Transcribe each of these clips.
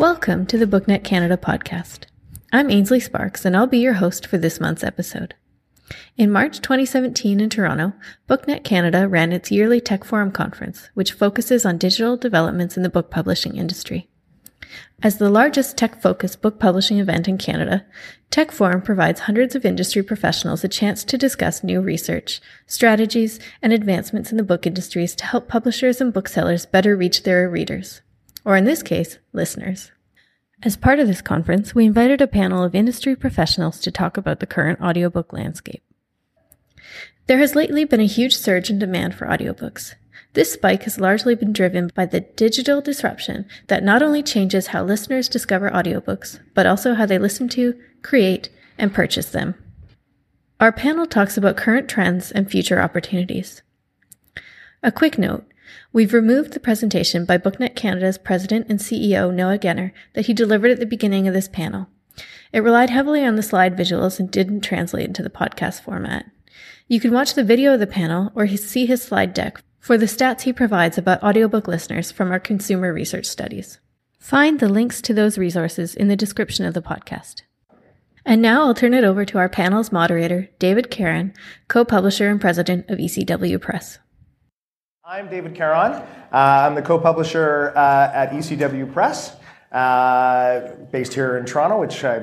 Welcome to the BookNet Canada podcast. I'm Ainsley Sparks, and I'll be your host for this month's episode. In March 2017 in Toronto, BookNet Canada ran its yearly Tech Forum conference, which focuses on digital developments in the book publishing industry. As the largest tech focused book publishing event in Canada, Tech Forum provides hundreds of industry professionals a chance to discuss new research, strategies, and advancements in the book industries to help publishers and booksellers better reach their readers, or in this case, listeners. As part of this conference, we invited a panel of industry professionals to talk about the current audiobook landscape. There has lately been a huge surge in demand for audiobooks. This spike has largely been driven by the digital disruption that not only changes how listeners discover audiobooks, but also how they listen to, create, and purchase them. Our panel talks about current trends and future opportunities. A quick note We've removed the presentation by BookNet Canada's president and CEO Noah Genner that he delivered at the beginning of this panel. It relied heavily on the slide visuals and didn't translate into the podcast format. You can watch the video of the panel or see his slide deck for the stats he provides about audiobook listeners from our consumer research studies. Find the links to those resources in the description of the podcast. And now I'll turn it over to our panel's moderator, David Caron, co publisher and president of ECW Press. I'm David Caron. Uh, I'm the co publisher uh, at ECW Press. Uh, based here in Toronto, which I,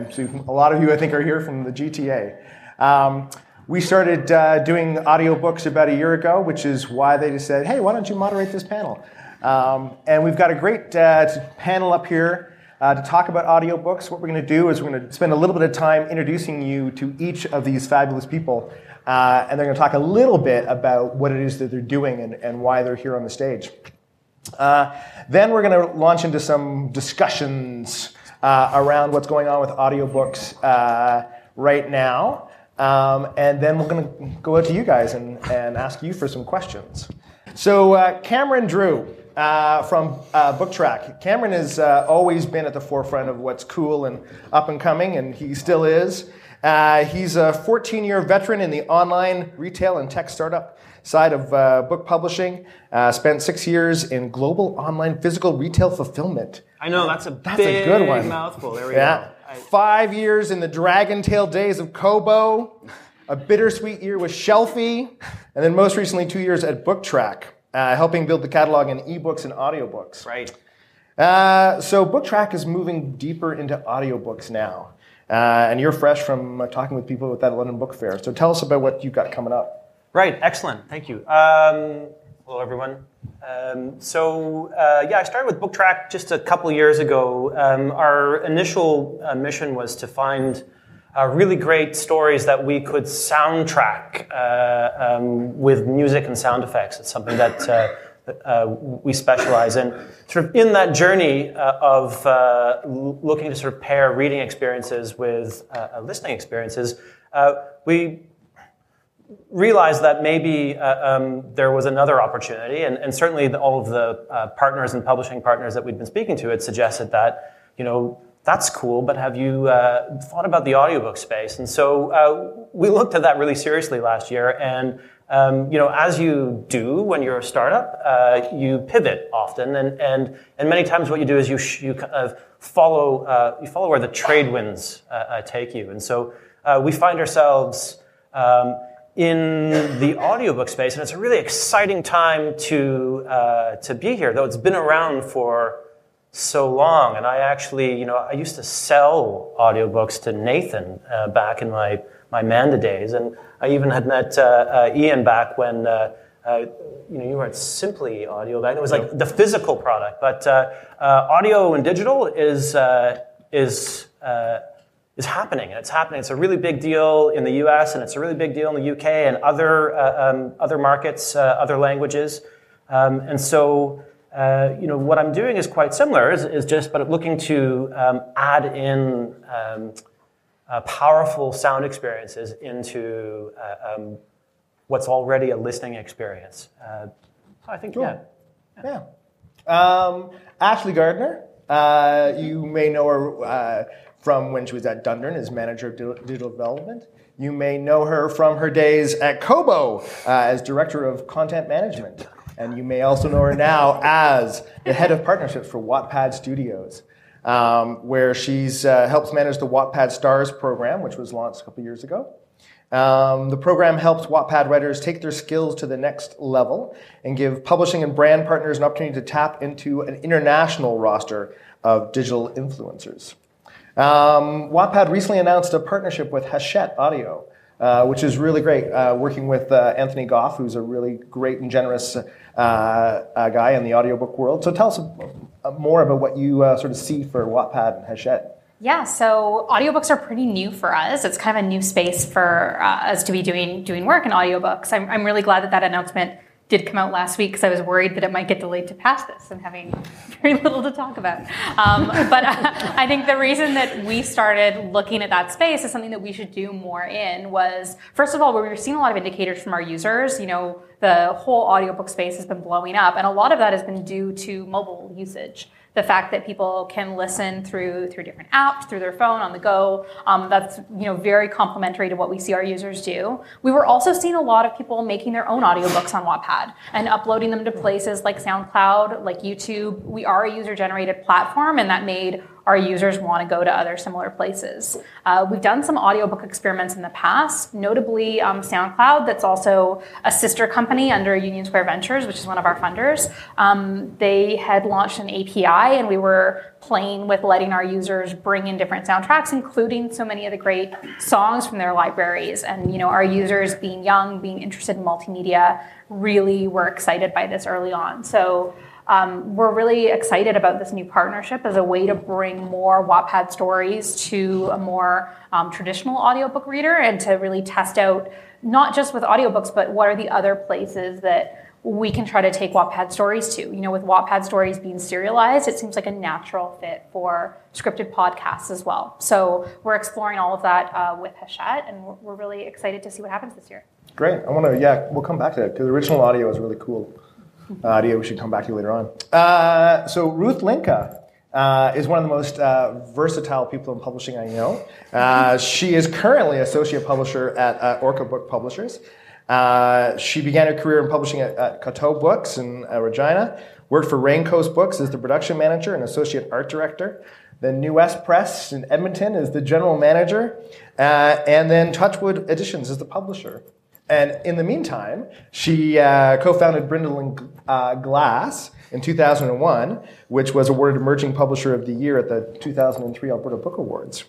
a lot of you I think are here from the GTA. Um, we started uh, doing audiobooks about a year ago, which is why they just said, hey, why don't you moderate this panel? Um, and we've got a great uh, panel up here uh, to talk about audiobooks. What we're going to do is we're going to spend a little bit of time introducing you to each of these fabulous people. Uh, and they're going to talk a little bit about what it is that they're doing and, and why they're here on the stage. Uh, then we're going to launch into some discussions uh, around what's going on with audiobooks uh, right now. Um, and then we're going to go out to you guys and, and ask you for some questions. So, uh, Cameron Drew uh, from uh, BookTrack. Cameron has uh, always been at the forefront of what's cool and up and coming, and he still is. Uh, he's a 14 year veteran in the online retail and tech startup side of uh, book publishing. spent six years in global online physical retail fulfillment. I know, that's a that's a good one. mouthful. There we yeah. go. Five years in the Dragon Tail days of Kobo, a bittersweet year with Shelfie, and then most recently two years at BookTrack, uh, helping build the catalog in ebooks and audiobooks. Right. Uh, so BookTrack is moving deeper into audiobooks now. Uh, and you're fresh from uh, talking with people at that London Book Fair. So tell us about what you've got coming up. Right, excellent. Thank you. Um, hello, everyone. Um, so uh, yeah, I started with BookTrack just a couple years ago. Um, our initial uh, mission was to find uh, really great stories that we could soundtrack uh, um, with music and sound effects. It's something that uh, uh, we specialize in. Sort of in that journey of looking to sort of pair reading experiences with listening experiences, we realized that maybe uh, um, there was another opportunity, and, and certainly the, all of the uh, partners and publishing partners that we'd been speaking to had suggested that, you know, that's cool, but have you uh, thought about the audiobook space? And so uh, we looked at that really seriously last year, and um, you know, as you do when you're a startup, uh, you pivot often, and, and and many times what you do is you sh- you kind of follow uh, you follow where the trade winds take you, and so we find ourselves. Um, in the audiobook space, and it's a really exciting time to uh, to be here. Though it's been around for so long, and I actually, you know, I used to sell audiobooks to Nathan uh, back in my my Manda days, and I even had met uh, uh Ian back when. Uh, uh, you know, you weren't Simply Audio back. It was like the physical product, but audio and digital is is is happening, and it's happening. It's a really big deal in the U.S. and it's a really big deal in the U.K. and other uh, um, other markets, uh, other languages. Um, and so, uh, you know, what I'm doing is quite similar. Is, is just, but looking to um, add in um, uh, powerful sound experiences into uh, um, what's already a listening experience. Uh, so I think, cool. yeah, yeah. yeah. Um, Ashley Gardner, you may know her from when she was at Dundurn as manager of digital development. You may know her from her days at Kobo uh, as director of content management. And you may also know her now as the head of partnerships for Wattpad Studios. Um, where she's uh, helps manage the Wattpad Stars program, which was launched a couple years ago. Um, the program helps Wattpad writers take their skills to the next level and give publishing and brand partners an opportunity to tap into an international roster of digital influencers. Um, Wattpad recently announced a partnership with Hachette Audio, uh, which is really great, uh, working with uh, Anthony Goff, who's a really great and generous uh, uh, guy in the audiobook world. So tell us uh, more about what you sort of see for Wattpad and Hachette. Yeah, so audiobooks are pretty new for us. It's kind of a new space for us to be doing doing work in audiobooks. I'm, I'm really glad that that announcement did come out last week because I was worried that it might get delayed to pass this and having very little to talk about. Um, but uh, I think the reason that we started looking at that space is something that we should do more in was, first of all, we were seeing a lot of indicators from our users. You know, the whole audiobook space has been blowing up, and a lot of that has been due to mobile usage the fact that people can listen through through different apps, through their phone, on the go. Um, that's you know very complementary to what we see our users do. We were also seeing a lot of people making their own audiobooks on Wattpad and uploading them to places like SoundCloud, like YouTube. We are a user generated platform, and that made our users want to go to other similar places. Uh, we've done some audiobook experiments in the past, notably um, SoundCloud, that's also a sister company under Union Square Ventures, which is one of our funders. Um, they had launched an API, and we were playing with letting our users bring in different soundtracks, including so many of the great songs from their libraries. And you know, our users, being young, being interested in multimedia, really were excited by this early on. So um, we're really excited about this new partnership as a way to bring more Wattpad stories to a more um, traditional audiobook reader and to really test out not just with audiobooks, but what are the other places that we can try to take Wattpad stories to. You know, with Wattpad stories being serialized, it seems like a natural fit for scripted podcasts as well. So we're exploring all of that uh, with Hachette, and we're, really excited to see what happens this year. Great. I want to, yeah, we'll come back to that because the original audio is really cool idea uh, we should come back to you later on. Uh, so Ruth Linka uh, is one of the most uh, versatile people in publishing I know. Uh, she is currently associate publisher at Orca Book Publishers. Uh, she began her career in publishing at, at Coteau Books in Regina, worked for Raincoast Books as the production manager and associate art director. Then NeWest Press in Edmonton is the general manager, and then Touchwood Editions is the publisher. And in the meantime, she uh, co-founded Brindle uh, Glass in 2001, which was awarded Emerging Publisher of the Year at the 2003 Alberta Book Awards.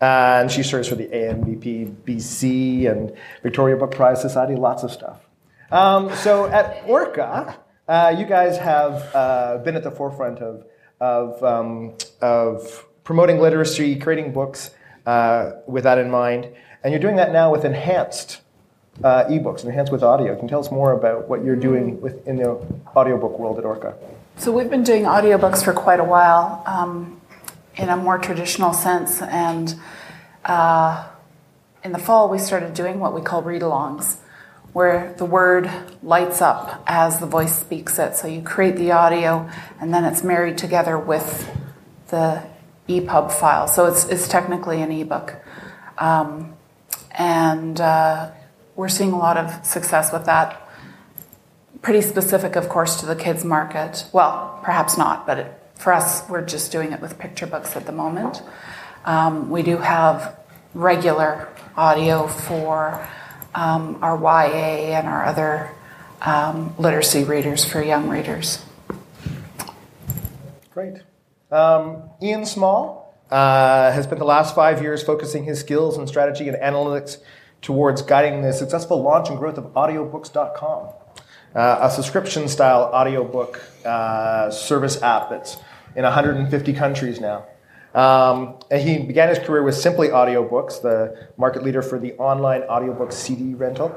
Uh, and she serves for the AMBP BC and Victoria Book Prize Society, lots of stuff. Um, so at Orca, uh, you guys have uh, been at the forefront of, of, um, of promoting literacy, creating books uh, with that in mind. And you're doing that now with enhanced uh, ebooks, enhanced with audio. Can you tell us more about what you're doing with, in the audiobook world at Orca? So we've been doing audiobooks for quite a while um, in a more traditional sense. And uh, in the fall, we started doing what we call read alongs, where the word lights up as the voice speaks it. So you create the audio, and then it's married together with the EPUB file. So it's, it's technically an ebook. Um, and uh, we're seeing a lot of success with that. Pretty specific, of course, to the kids market. Well, perhaps not, but it, for us, we're just doing it with picture books at the moment. Um, we do have regular audio for um, our YA and our other um, literacy readers for young readers. Great. Um, Ian Small uh, has spent the last five years focusing his skills and strategy and analytics towards guiding the successful launch and growth of audiobooks.com, uh, a subscription style audiobook uh, service app that's in 150 countries now. Um, he began his career with Simply Audiobooks, the market leader for the online audiobook CD rental,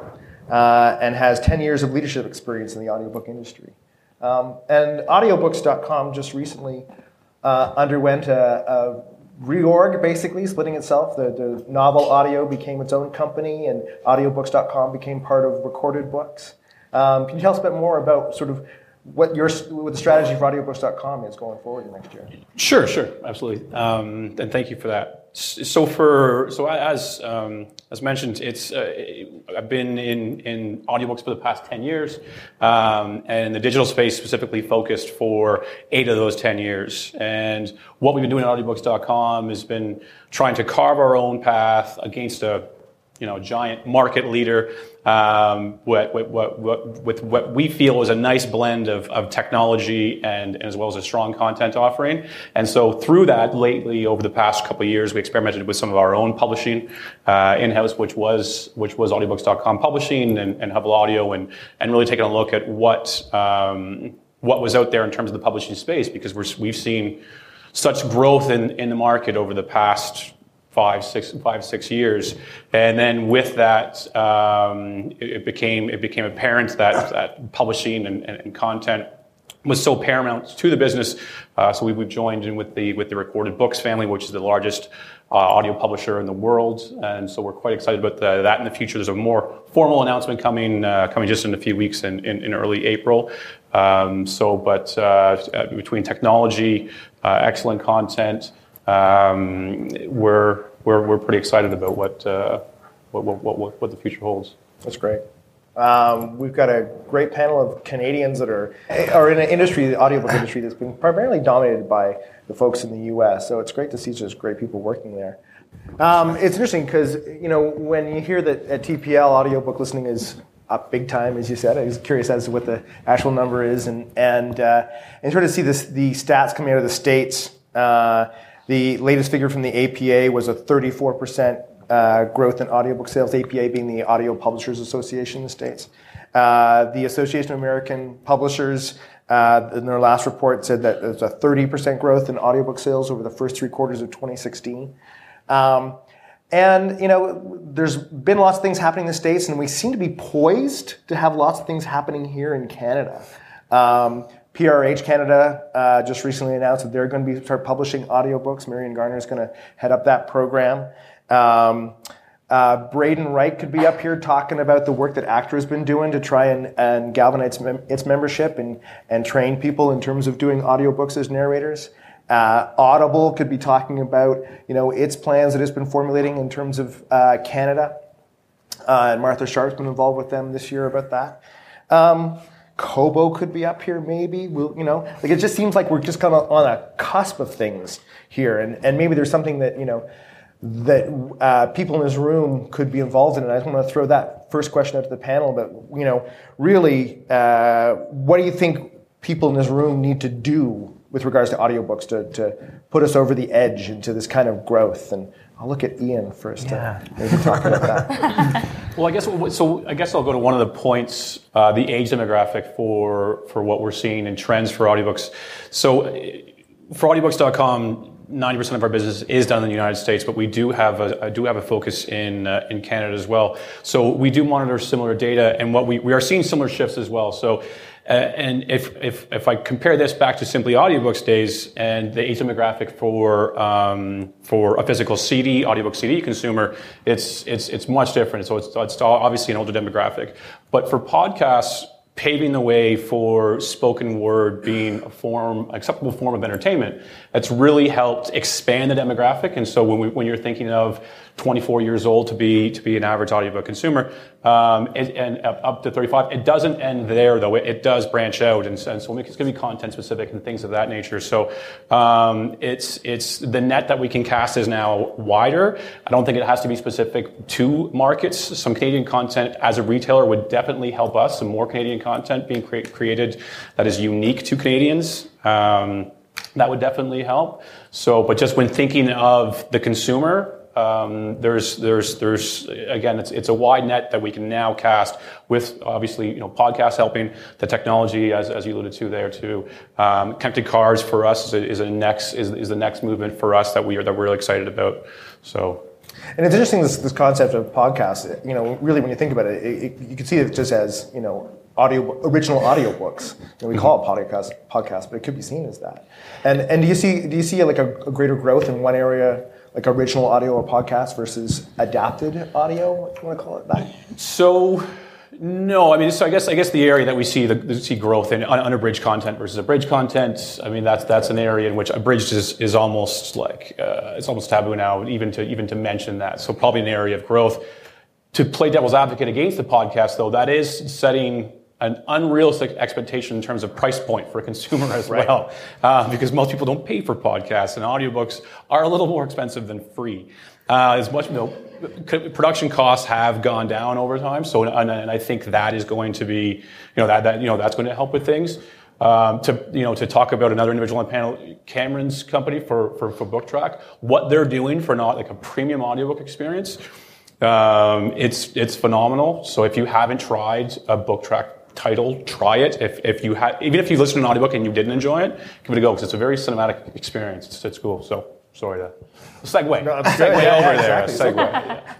uh, and has 10 years of leadership experience in the audiobook industry. Um, and audiobooks.com just recently uh, underwent a reorg, basically, splitting itself. The, the novel audio became its own company, and audiobooks.com became part of recorded books. Um, can you tell us a bit more about sort of what your what the strategy for audiobooks.com is going forward next year? Sure, sure, absolutely. Um, and thank you for that So for so as um, as mentioned, it's uh, I've been in in audiobooks for the past ten years, um, and the digital space specifically focused for eight of those ten years. And what we've been doing at audiobooks.com has been trying to carve our own path against a you know, giant market leader um, what, what, with what we feel is a nice blend of, of technology and, and, as well as a strong content offering. And so through that, lately over the past couple years, we experimented with some of our own publishing uh, in-house, which was which was audiobooks.com publishing and, and Hubble Audio, and and really taking a look at what um, what was out there in terms of the publishing space because we're, we've seen such growth in, in the market over the past five, six, five, six years. And then with that, um, it, it, became it became apparent that, that publishing and, and, and, content was so paramount to the business. Uh, so we, have joined in with the with the Recorded Books family, which is the largest uh, audio publisher in the world. And so we're quite excited about the, that in the future. There's a more formal announcement coming uh, coming just in a few weeks in, in, in early April. Um, so, but uh, between technology, uh, excellent content we're, we're, we're pretty excited about what, uh, what, the future holds. That's great. Um, we've got a great panel of Canadians that are, in an industry, the audiobook industry, that's been primarily dominated by the folks in the U.S. So it's great to see just great people working there. Um, it's interesting because you know when you hear that at TPL audiobook listening is up big time, as you said. I was curious as to what the actual number is, and uh, sort of see this, the stats coming out of the states. The latest figure from the APA was a 34% uh, growth in audiobook sales, APA being the Audio Publishers Association in the States. Uh, the Association of American Publishers, uh, in their last report, said that there's a 30% growth in audiobook sales over the first three quarters of 2016. Um, and, you know, there's been lots of things happening in the States, and we seem to be poised to have lots of things happening here in Canada. Um, PRH Canada uh, just recently announced that they're going to be start publishing audiobooks. Marion Garner is going to head up that program. Um, uh, Braden Wright could be up here talking about the work that ACTRA has been doing to try and, and galvanize its, mem- its membership and, and train people in terms of doing audiobooks as narrators. Uh, Audible could be talking about you know its plans that it's been formulating in terms of uh, Canada. Uh, and Martha Sharp's been involved with them this year about that. Um, Kobo could be up here, maybe. We'll, you know, like it just seems like we're just kind of on a cusp of things here, and and maybe there's something that you know that uh, people in this room could be involved in. And I just want to throw that first question out to the panel. But you know, really, uh, what do you think people in this room need to do with regards to audiobooks to, to put us over the edge into this kind of growth? And I'll look at Ian first yeah. to maybe talk about that. well, I guess so. I guess I'll go to one of the points, uh, the age demographic for for what we're seeing in trends for audiobooks. So, for audiobooks.com, 90% of our business is done in the United States, but we do have a, do have a focus in uh, in Canada as well. So we do monitor similar data, and what we, we are seeing similar shifts as well. So uh, and if, if, if I compare this back to simply audiobooks days and the age demographic for, um, for a physical CD, audiobook CD consumer, it's, it's, it's much different. So it's, it's obviously an older demographic. But for podcasts, paving the way for spoken word being a form, acceptable form of entertainment, that's really helped expand the demographic. And so when, we, when you're thinking of 24 years old to be to be an average audiobook consumer, um, and, and, up to 35. It doesn't end there though. It, it does branch out, and, and, so it's going to be content specific and things of that nature. So um, it's it's the net that we can cast is now wider. I don't think it has to be specific to markets. Some Canadian content as a retailer would definitely help us. Some more Canadian content being cre- created that is unique to Canadians. Um, that would definitely help. So, but just when thinking of the consumer, um, there's, there's, there's, again, it's, it's a wide net that we can now cast with obviously, you know, podcasts helping the technology, as, as you alluded to there too. Um, connected cars for us is a, is a next, is, is the next movement for us that we are, that we're really excited about. So. And it's interesting this, this concept of podcasts. You know, really, when you think about it, it, it you can see it just as you know audio original audiobooks. You know, we call it podcast podcast, but it could be seen as that. And and do you see do you see like a, a greater growth in one area like original audio or podcast versus adapted audio, if you want to call it that? So, No, I mean, so I guess I guess the area that we see the see growth in unabridged content versus abridged content. I mean, that's that's an area in which abridged is, is almost like uh, it's almost taboo now, even to even to mention that. So probably an area of growth. To play devil's advocate against the podcast, though, that is setting an unrealistic expectation in terms of price point for a consumer as right. well, uh, because most people don't pay for podcasts, and audiobooks are a little more expensive than free. Uh, as much, you know, production costs have gone down over time, so and, and, I think that is going to be, you know, that, that you know that's going to help with things. Um, to you know, to talk about another individual on the panel, Cameron's company for, for for BookTrack, what they're doing for not like a premium audiobook experience. Um, it's it's phenomenal. So if you haven't tried a BookTrack title, try it. If, if you had, even if you listen to an audiobook and you didn't enjoy it, give it a go because it's a very cinematic experience. It's, it's cool. So sorry to segue. No, segue yeah, over yeah, there. Exactly. Segue.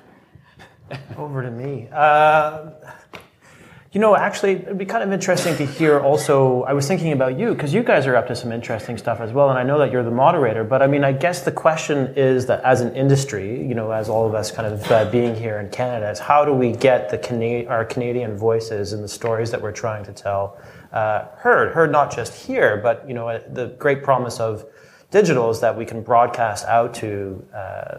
over to me. Uh, you know, actually, it'd be kind of interesting to hear also. I was thinking about you because you guys are up to some interesting stuff as well, and I know that you're the moderator. But I mean, I guess the question is that as an industry, you know, as all of us kind of uh, being here in Canada, is how do we get the Cana- our Canadian voices and the stories that we're trying to tell uh, heard? Heard not just here, but you know, the great promise of digital is that we can broadcast out to uh,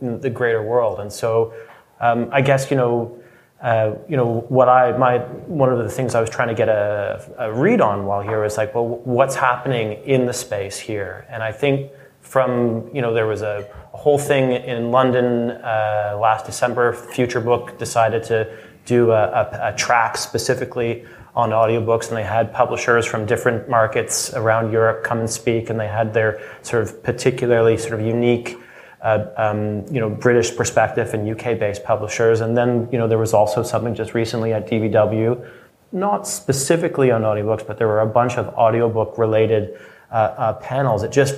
the greater world. And so, um, I guess you know uh, you know, what I my one of the things I was trying to get a, a, read on while here was like, well, what's happening in the space here? And I think from you know there was a, a whole thing in London uh, last December. Future Book decided to do a, a, a track specifically on audiobooks and they had publishers from different markets around Europe come and speak and they had their sort of particularly sort of unique um, you know, British perspective and UK-based publishers. And then, you know, there was also something just recently at DBW, not specifically on audiobooks, but there were a bunch of audiobook-related uh, uh, panels. It just,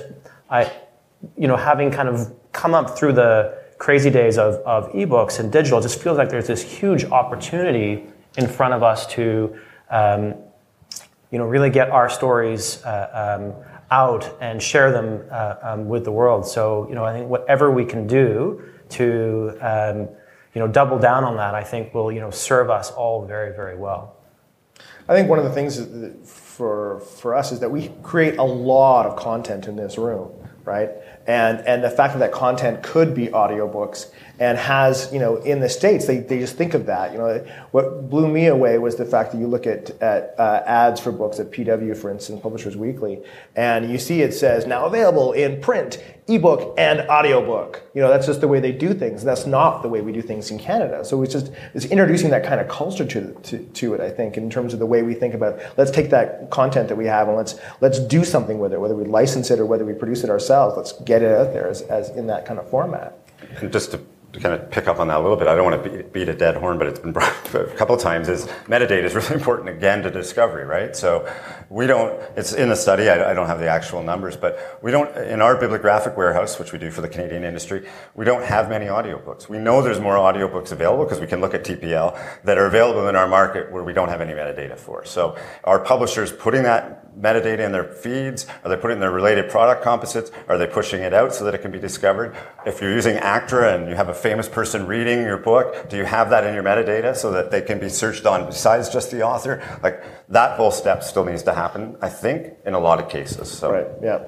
I, you know, having kind of come up through the crazy days of, of ebooks and digital, just feels like there's this huge opportunity in front of us to, um, you know, really get our stories uh, um, out and share them uh, um, with the world. So, you know, I think whatever we can do to, um, you know, double down on that, I think will, you know, serve us all very, very well. I think one of the things for, for us is that we create a lot of content in this room, right? And, and the fact that that content could be audiobooks and has, you know, in the States, they, they just think of that. You know, what blew me away was the fact that you look at, at uh, ads for books at PW, for instance, Publishers Weekly, and you see it says now available in print, ebook, and audiobook. You know, that's just the way they do things. That's not the way we do things in Canada. So it's just, it's introducing that kind of culture to, to, to it, I think, in terms of the way we think about, let's take that content that we have and let's, let's do something with it, whether we license it or whether we produce it ourselves. Let's get it out there as, as in that kind of format. And just to to kind of pick up on that a little bit, I don't want to beat a dead horn, but it's been brought up a couple of times, is metadata is really important again to discovery, right? So we don't, it's in the study, I, I, don't have the actual numbers, but we don't, in our bibliographic warehouse, which we do for the Canadian industry, we don't have many audiobooks. We know there's more audiobooks available because we can look at TPL that are available in our market where we don't have any metadata for. So our publishers putting that metadata in their feeds? Are they putting in their related product composites? Are they pushing it out so that it can be discovered? If you're using Actra and you have a famous person reading your book, do you have that in your metadata so that they can be searched on besides just the author? Like that whole step still needs to happen, I think, in a lot of cases. So. Right, yeah.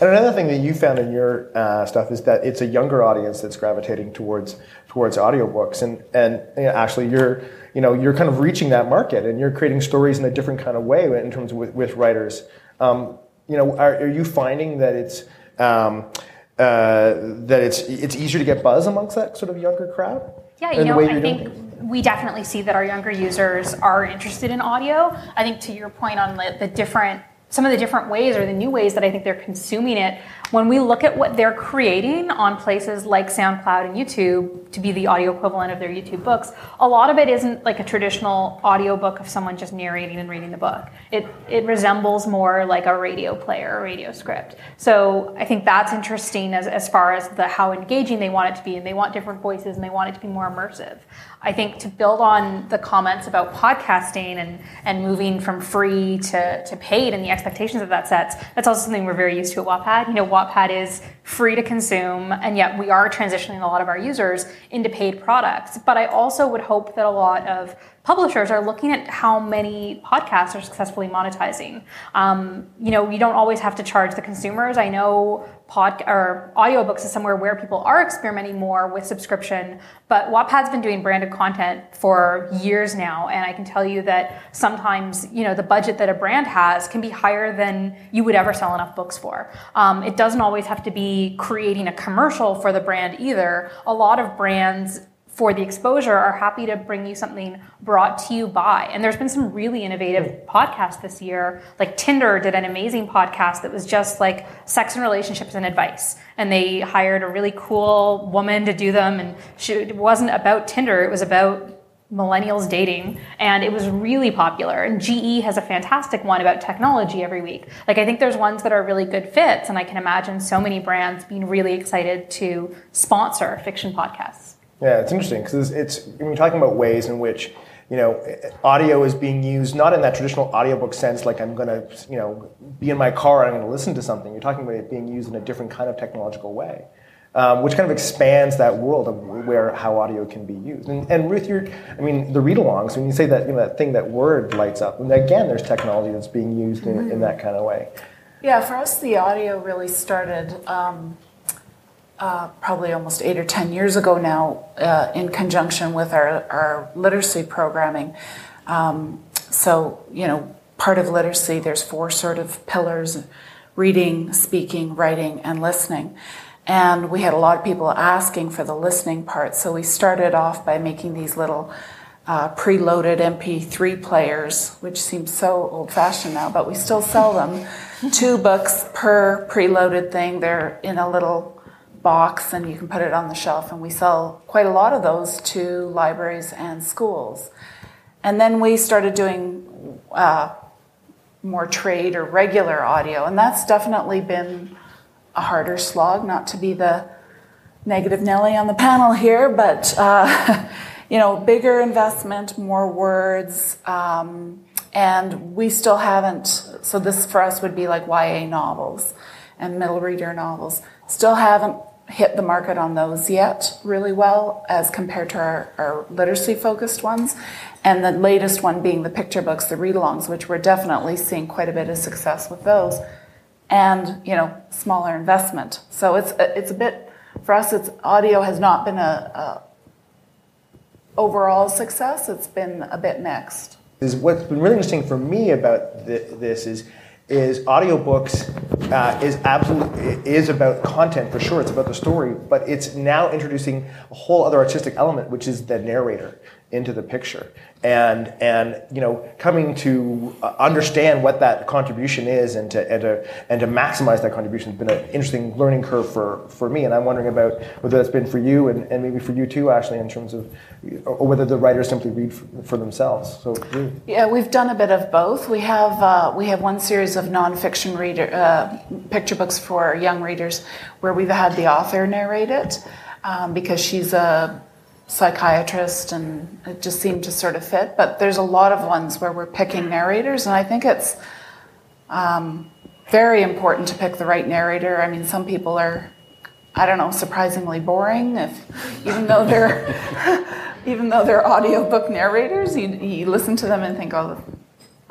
And another thing that you found in your uh, stuff is that it's a younger audience that's gravitating towards towards audiobooks, and and you know, actually you're you know you're kind of reaching that market, and you're creating stories in a different kind of way in terms of with, with writers. Um, you know, are, are, you finding that it's um, uh, that it's it's easier to get buzz amongst that sort of younger crowd? Yeah, you know, I think we definitely see that our younger users are interested in audio. I think to your point on the, the different some of the different ways or the new ways that I think they're consuming it. When we look at what they're creating on places like SoundCloud and YouTube to be the audio equivalent of their YouTube books, a lot of it isn't like a traditional audio book of someone just narrating and reading the book. It it resembles more like a radio player, or a radio script. So I think that's interesting as, as far as the how engaging they want it to be, and they want different voices and they want it to be more immersive. I think to build on the comments about podcasting and, and moving from free to, to paid and the expectations of that sets, that's also something we're very used to at Wattpad. You know, Wattpad is free to consume, and yet we are transitioning a lot of our users into paid products. But I also would hope that a lot of publishers are looking at how many podcasts are successfully monetizing. Um, you know, you don't always have to charge the consumers. I know pod or audiobooks is somewhere where people are experimenting more with subscription, but Wattpad's been doing branded content for years now, and I can tell you that sometimes, you know, the budget that a brand has can be higher than you would ever sell enough books for. Um, it doesn't always have to be creating a commercial for the brand either. A lot of brands for the exposure are happy to bring you something brought to you by. And there's been some really innovative hmm. podcasts this year. Like Tinder did an amazing podcast that was just like sex and relationships and advice. And they hired a really cool woman to do them. And she, it wasn't about Tinder, it was about millennials dating and it was really popular. And GE has a fantastic one about technology every week. Like i think there's ones that are really good fits and i can imagine so many brands being really excited to sponsor fiction podcasts. Yeah, it's interesting because it's, it's when you're talking about ways in which you know audio is being used not in that traditional audiobook sense like i'm going to you know be in my car and i'm going to listen to something. You're talking about it being used in a different kind of technological way um, which kind of expands that world of where how audio can be used and, and ruth you're i mean the read-alongs when you say that you know that thing that word lights up and again there's technology that's being used in, mm-hmm. in that kind of way yeah for us the audio really started um, uh, probably almost eight or ten years ago now, uh, in conjunction with our, our literacy programming. Um, so, you know, part of literacy, there's four sort of pillars reading, speaking, writing, and listening. And we had a lot of people asking for the listening part. So we started off by making these little uh, preloaded MP3 players, which seems so old fashioned now, but we still sell them. Two books per preloaded thing. They're in a little box and you can put it on the shelf. And we sell quite a lot of those to libraries and schools. And then we started doing uh, more trade or regular audio, and that's definitely been a harder slog. Not to be the negative Nelly on the panel here, but uh, you know, bigger investment, more words, um, and we still haven't. So this for us would be like YA novels and middle reader novels. Still haven't hit the market on those yet really well as compared to our, our literacy focused ones. And the latest one being the picture books, the read alongs, which we're definitely seeing quite a bit of success with those. And, you know, smaller investment. So it's, it's a bit, for us, it's audio has not been a, a overall success. It's been a bit mixed. Is what's been really interesting for me about this is is audiobooks uh, is absolutely is about content for sure. It's about the story, but it's now introducing a whole other artistic element, which is the narrator into the picture. And and you know coming to uh, understand what that contribution is and to and to and to maximize that contribution has been an interesting learning curve for for me. And I'm wondering about whether that's been for you and, and maybe for you too Ashley in terms of or whether the writers simply read for, for themselves. So yeah we've done a bit of both. We have uh, we have one series of nonfiction reader uh, picture books for young readers where we've had the author narrate it um, because she's a psychiatrist, and it just seemed to sort of fit. But there's a lot of ones where we're picking narrators, and I think it's um, very important to pick the right narrator. I mean, some people are, I don't know, surprisingly boring. If even though they're even though they're audiobook narrators, you, you listen to them and think, oh.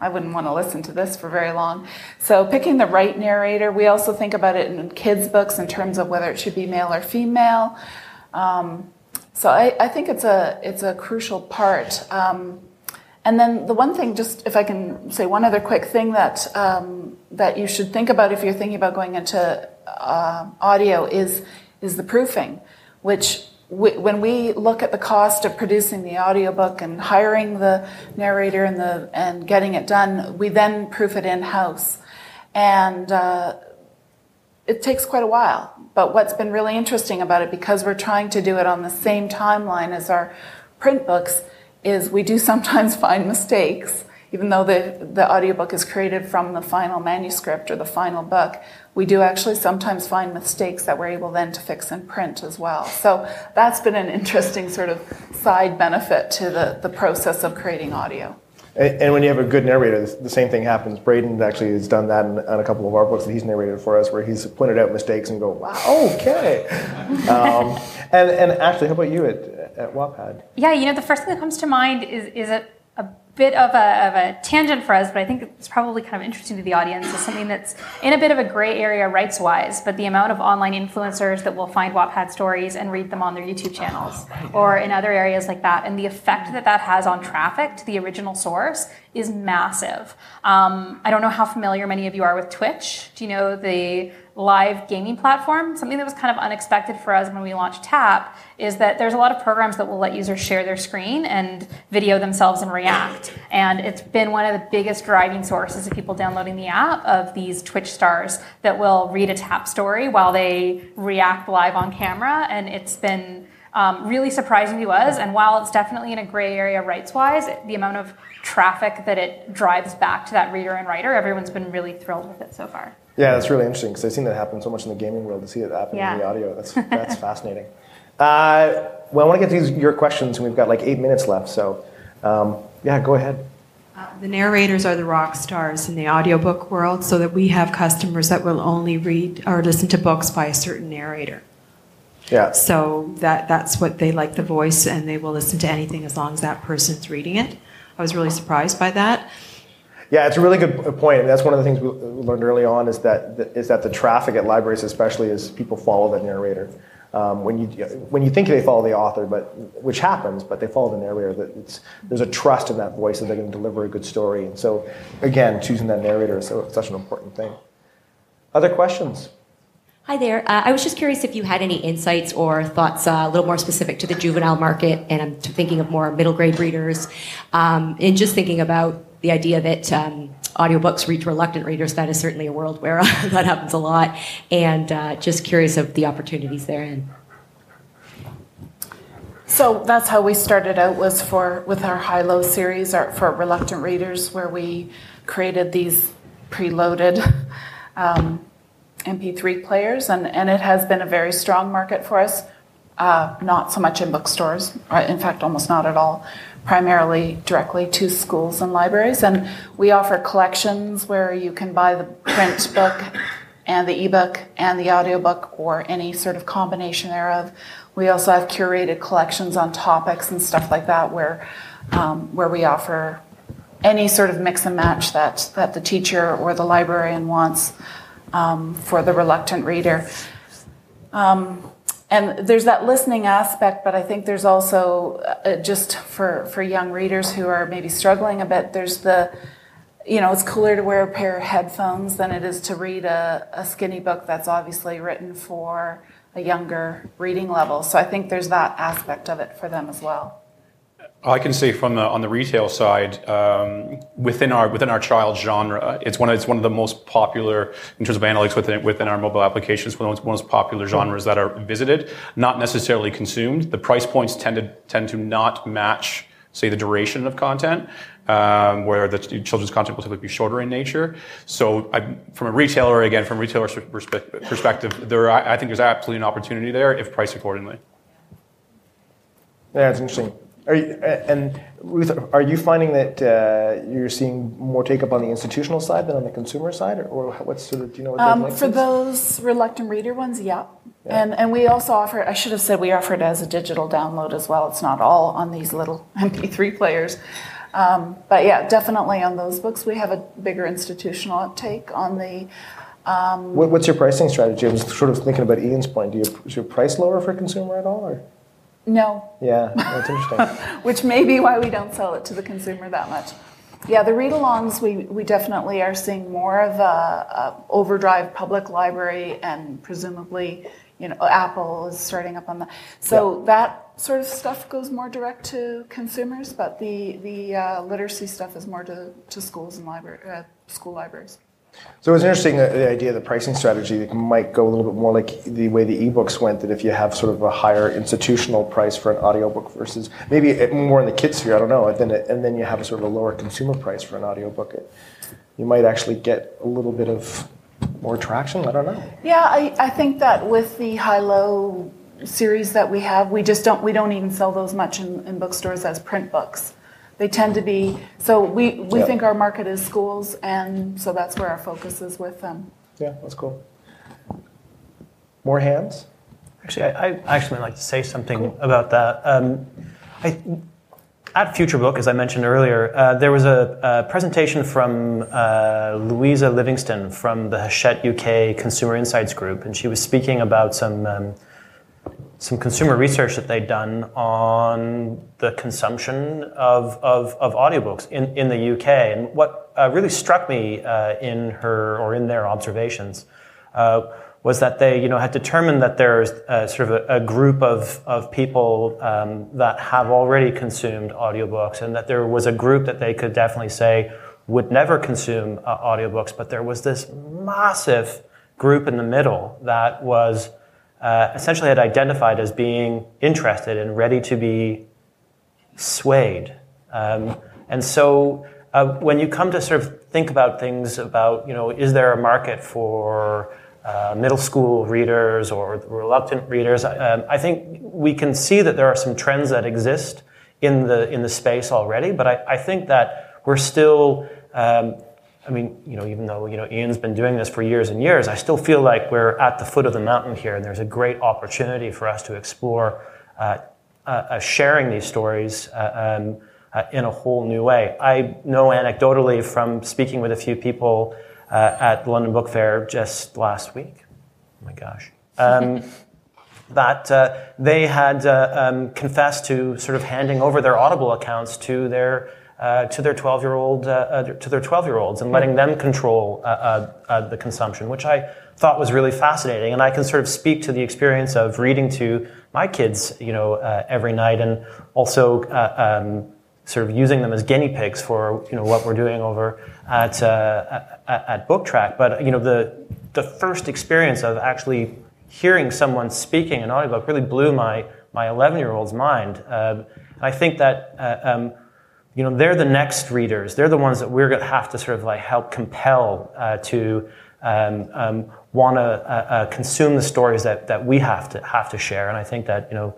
I wouldn't want to listen to this for very long. So, picking the right narrator, we also think about it in kids' books in terms of whether it should be male or female. Um, so I, I think it's a it's a crucial part. Um, and then the one thing, just if I can say one other quick thing that um, that you should think about if you're thinking about going into uh, audio is is the proofing, which we, when we look at the cost of producing the audiobook and hiring the narrator and the and getting it done, we then proof it in house, and uh, it takes quite a while. But what's been really interesting about it, because we're trying to do it on the same timeline as our print books, is we do sometimes find mistakes. Even though the, the audiobook is created from the final manuscript or the final book, we do actually sometimes find mistakes that we're able then to fix in print as well. So that's been an interesting sort of side benefit to the, the process of creating audio. And, and when you have a good narrator, the the same thing happens. Braden actually has done that in, on a couple of our books that he's narrated for us, where he's pointed out mistakes and go, "Wow, okay." um, and and actually, how about you at at Wattpad? Yeah, you know, the first thing that comes to mind is is a bit of a, of a tangent for us, but I think it's probably kind of interesting to the audience. Is something that's in a bit of a gray area rights wise, but the amount of online influencers that will find Wattpad stories and read them on their YouTube channels or in other areas like that, and the effect that that has on traffic to the original source is massive. Um, I don't know how familiar many of you are with Twitch. Do you know the live gaming platform? Something that was kind of unexpected for us when we launched Tap is that there's a lot of programs that will let users share their screen and video themselves and react. And it's been one of the biggest driving sources of people downloading the app of these Twitch stars that will read a Tap story while they react live on camera. And it's been um, really surprising to us. And while it's definitely in a gray area rights wise, the amount of traffic that it drives back to that reader and writer, everyone's been really thrilled with it so far. Yeah, that's really interesting because I've seen that happen so much in the gaming world. To see it happen Yeah. in the audio, that's that's fascinating. Uh, well, I want to get to these, your questions, and we've got like eight minutes left. So, um, yeah, go ahead. The narrators are the rock stars in the audiobook world, so that we have customers that will only read or listen to books by a certain narrator. Yeah. So that that's what they like the voice, and they will listen to anything as long as that person's reading it. I was really surprised by that. Yeah, it's a really good point. And that's one of the things we learned early on is that is that the traffic at libraries, especially, is people follow the narrator. Um, when you when you think they follow the author, but which happens, but they follow the narrator. That there's a trust in that voice that they're going to deliver a good story. And so, again, choosing that narrator is so, such an important thing. Other questions? Hi there. Uh, I was just curious if you had any insights or thoughts uh, a little more specific to the juvenile market, and I'm thinking of more middle grade readers, um, and just thinking about the idea that um, audiobooks reach reluctant readers. That is certainly a world where that happens a lot, and uh, just curious of the opportunities therein. So that's how we started out was for with our high-low series our, for reluctant readers, where we created these preloaded um, MP3 players, and, and it has been a very strong market for us. Uh, not so much in bookstores, in fact, almost not at all. Primarily directly to schools and libraries, and we offer collections where you can buy the print book and the ebook and the audiobook or any sort of combination thereof. We also have curated collections on topics and stuff like that where um, where we offer any sort of mix and match that that the teacher or the librarian wants um, for the reluctant reader. Um, and there's that listening aspect, but I think there's also uh, just for for young readers who are maybe struggling a bit. There's the you know, it's cooler to wear a pair of headphones than it is to read a, a skinny book that's obviously written for a younger reading level. So I think there's that aspect of it for them as well. I can say from the, on the retail side, um, within our within our child genre, it's one of, it's one of the most popular in terms of analytics within within our mobile applications. One of the most popular genres that are visited, not necessarily consumed. The price points tend to tend to not match, say, the duration of content. Um, where the children's content will typically be shorter in nature. So, I, from a retailer, again, from a retailer's perspe- perspective, there I, I think there's absolutely an opportunity there if priced accordingly. Yeah, it's interesting. Are you, and Ruth, are you finding that uh, you're seeing more take up on the institutional side than on the consumer side, or, or what's sort of do you know what Um, for is? those reluctant reader ones, yeah. And and we also offer. I should have said we offer it as a digital download as well. It's not all on these little MP3 players. Um, but yeah, definitely on those books we have a bigger institutional uptake. On the What, what's your pricing strategy? I was sort of thinking about Ian's point. Do you is your price lower for consumer at all, or no, yeah, that's interesting. which may be why we don't sell it to the consumer that much. Yeah, the read-alongs we, we definitely are seeing more of a, a overdrive public library and presumably you know Apple is starting up on that. So that sort of stuff goes more direct to consumers, but the the uh, literacy stuff is more to, to schools and library uh, school libraries. So it's interesting uh, the idea of the pricing strategy that might go a little bit more like the way the ebooks went. That if you have sort of a higher institutional price for an audiobook versus maybe more in the kids sphere, I don't know, and then it, and then you have a sort of a lower consumer price for an audiobook, it, you might actually get a little bit of more traction. I don't know. Yeah, I, I think that with the high-low series that we have, we just don't we don't even sell those much in, in bookstores as print books. They tend to be. So we we Yeah. think our market is schools, and so that's where our focus is with them. Yeah, that's cool. More hands? Actually, I, I actually would like to say something about that. Um, I, at FutureBook, as I mentioned earlier, uh, there was a, a presentation from uh, Louisa Livingston from the Hachette UK Consumer Insights Group, and she was speaking about some um, some consumer research that they'd done on the consumption of, of, of audiobooks in, in the UK. And what uh, really struck me uh, in her or in their observations uh, was that they you know, had determined that there's uh, sort of a, a group of, of people um, that have already consumed audiobooks and that there was a group that they could definitely say would never consume uh, audiobooks, but there was this massive group in the middle that was uh, essentially had identified as being interested and ready to be swayed. Um, and so uh, when you come to sort of think about things about, you know, is there a market for uh, middle school readers or reluctant readers, um, I think we can see that there are some trends that exist in the in the space already. But I, I think that we're still um, I mean, you know, even though you know Ian's been doing this for years and years, I still feel like we're at the foot of the mountain here, and there's a great opportunity for us to explore uh, uh, uh, sharing these stories uh, um, uh, in a whole new way. I know anecdotally from speaking with a few people uh, at the London Book Fair just last week. Oh my gosh. Um, that uh, they had uh, um, confessed to sort of handing over their Audible accounts to their uh, to their 12 year old uh, uh, to their 12 year olds and letting them control uh, uh, the consumption, which I thought was really fascinating. And I can sort of speak to the experience of reading to my kids, you know, every night, and also um, sort of using them as guinea pigs for you know what we're doing over at at, at Booktrack. But you know, the the first experience of actually hearing someone speaking an audiobook really blew my my 11 year old's mind. Uh, I think that. Uh, um, you know, they're the next readers. They're the ones that we're going to have to sort of like help compel uh, to um, um, want to uh, uh, consume the stories that, that we have to have to share. And I think that you know,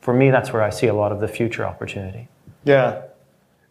for me, that's where I see a lot of the future opportunity. Yeah,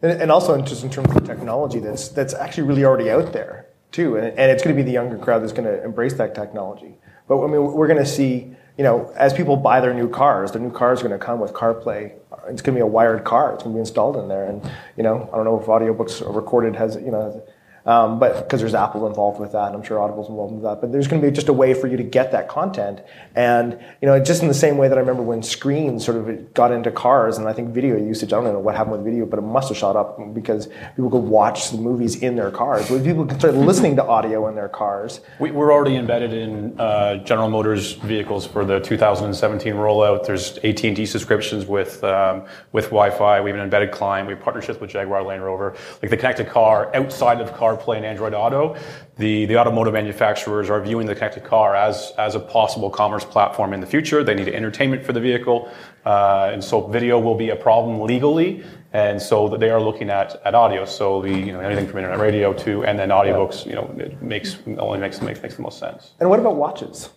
and, and also just in terms of technology, that's that's actually really already out there too, and, and it's going to be the younger crowd that's going to embrace that technology. But I mean, we're going to see, you know, as people buy their new cars, their new cars are going to come with CarPlay. It's going to be a wired car. It's going to be installed in there, and you know, I don't know if audiobooks recorded has you know. Um, but because there's Apple involved with that, and I'm sure Audible's involved with that. But there's going to be just a way for you to get that content, and you know, just in the same way that I remember when screens sort of got into cars, and I think video usage. I don't know what happened with video, but it must have shot up because people could watch the movies in their cars. When people could start listening to audio in their cars, We, we're already embedded in uh, General Motors vehicles for the 2017 rollout. There's AT&T subscriptions with um, with Wi-Fi. We have an embedded client. We have partnerships with Jaguar Land Rover. Like the connected car outside of CarPlay and Android Auto, the the automotive manufacturers are viewing the connected car as as a possible commerce platform in the future. They need entertainment for the vehicle, uh, and so video will be a problem legally. And so they are looking at, at audio. So the you know anything from internet radio to and then audiobooks. You know it makes only makes makes makes the most sense. and what about watches?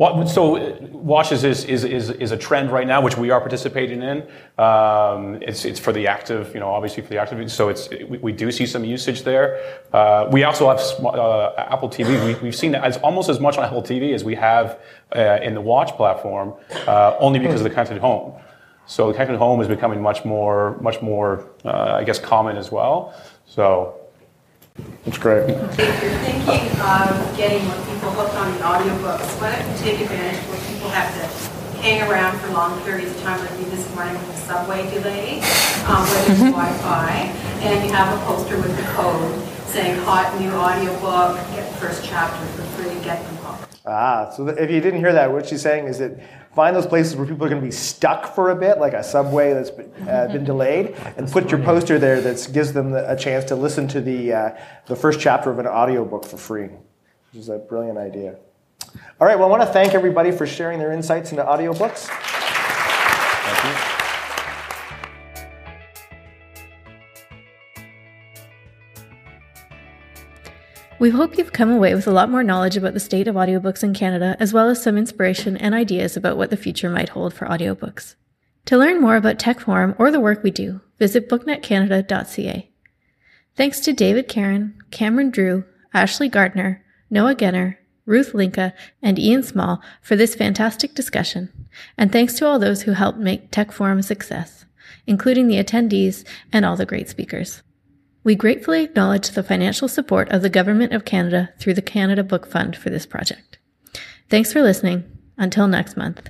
So watches is, is, is, is a trend right now, which we are participating in. Um, it's, it's for the active, you know, obviously for the active. So it's, we, we do see some usage there. Uh, we also have uh, Apple TV. We, we've seen as almost as much on Apple TV as we have uh, in the Watch platform, uh, only because of the connected home. So the connected home is becoming much more, much more, uh, I guess, common as well. So That's great. If you're thinking of getting more people hooked on the audiobooks, why don't you take advantage where people have to hang around for long periods of time, like me this morning with the subway delay, um, where there's Wi-Fi, and you have a poster with the code saying hot new audiobook, get the first chapter for free, get them. Ah, so if you didn't hear that, what she's saying is that find those places where people are going to be stuck for a bit, like a subway that's been, uh, been delayed, and put your poster there that gives them the, a chance to listen to the uh, the first chapter of an audiobook for free, which is a brilliant idea. All right, well, I want to thank everybody for sharing their insights into audiobooks. We hope you've come away with a lot more knowledge about the state of audiobooks in Canada, as well as some inspiration and ideas about what the future might hold for audiobooks. To learn more about Tech Forum or the work we do, visit booknetcanada.ca. Thanks to David Caron, Cameron Drew, Ashley Gardner, Noah Genner, Ruth Linka, and Ian Small for this fantastic discussion, and thanks to all those who helped make Tech Forum a success, including the attendees and all the great speakers. We gratefully acknowledge the financial support of the Government of Canada through the Canada Book Fund for this project. Thanks for listening. Until next month.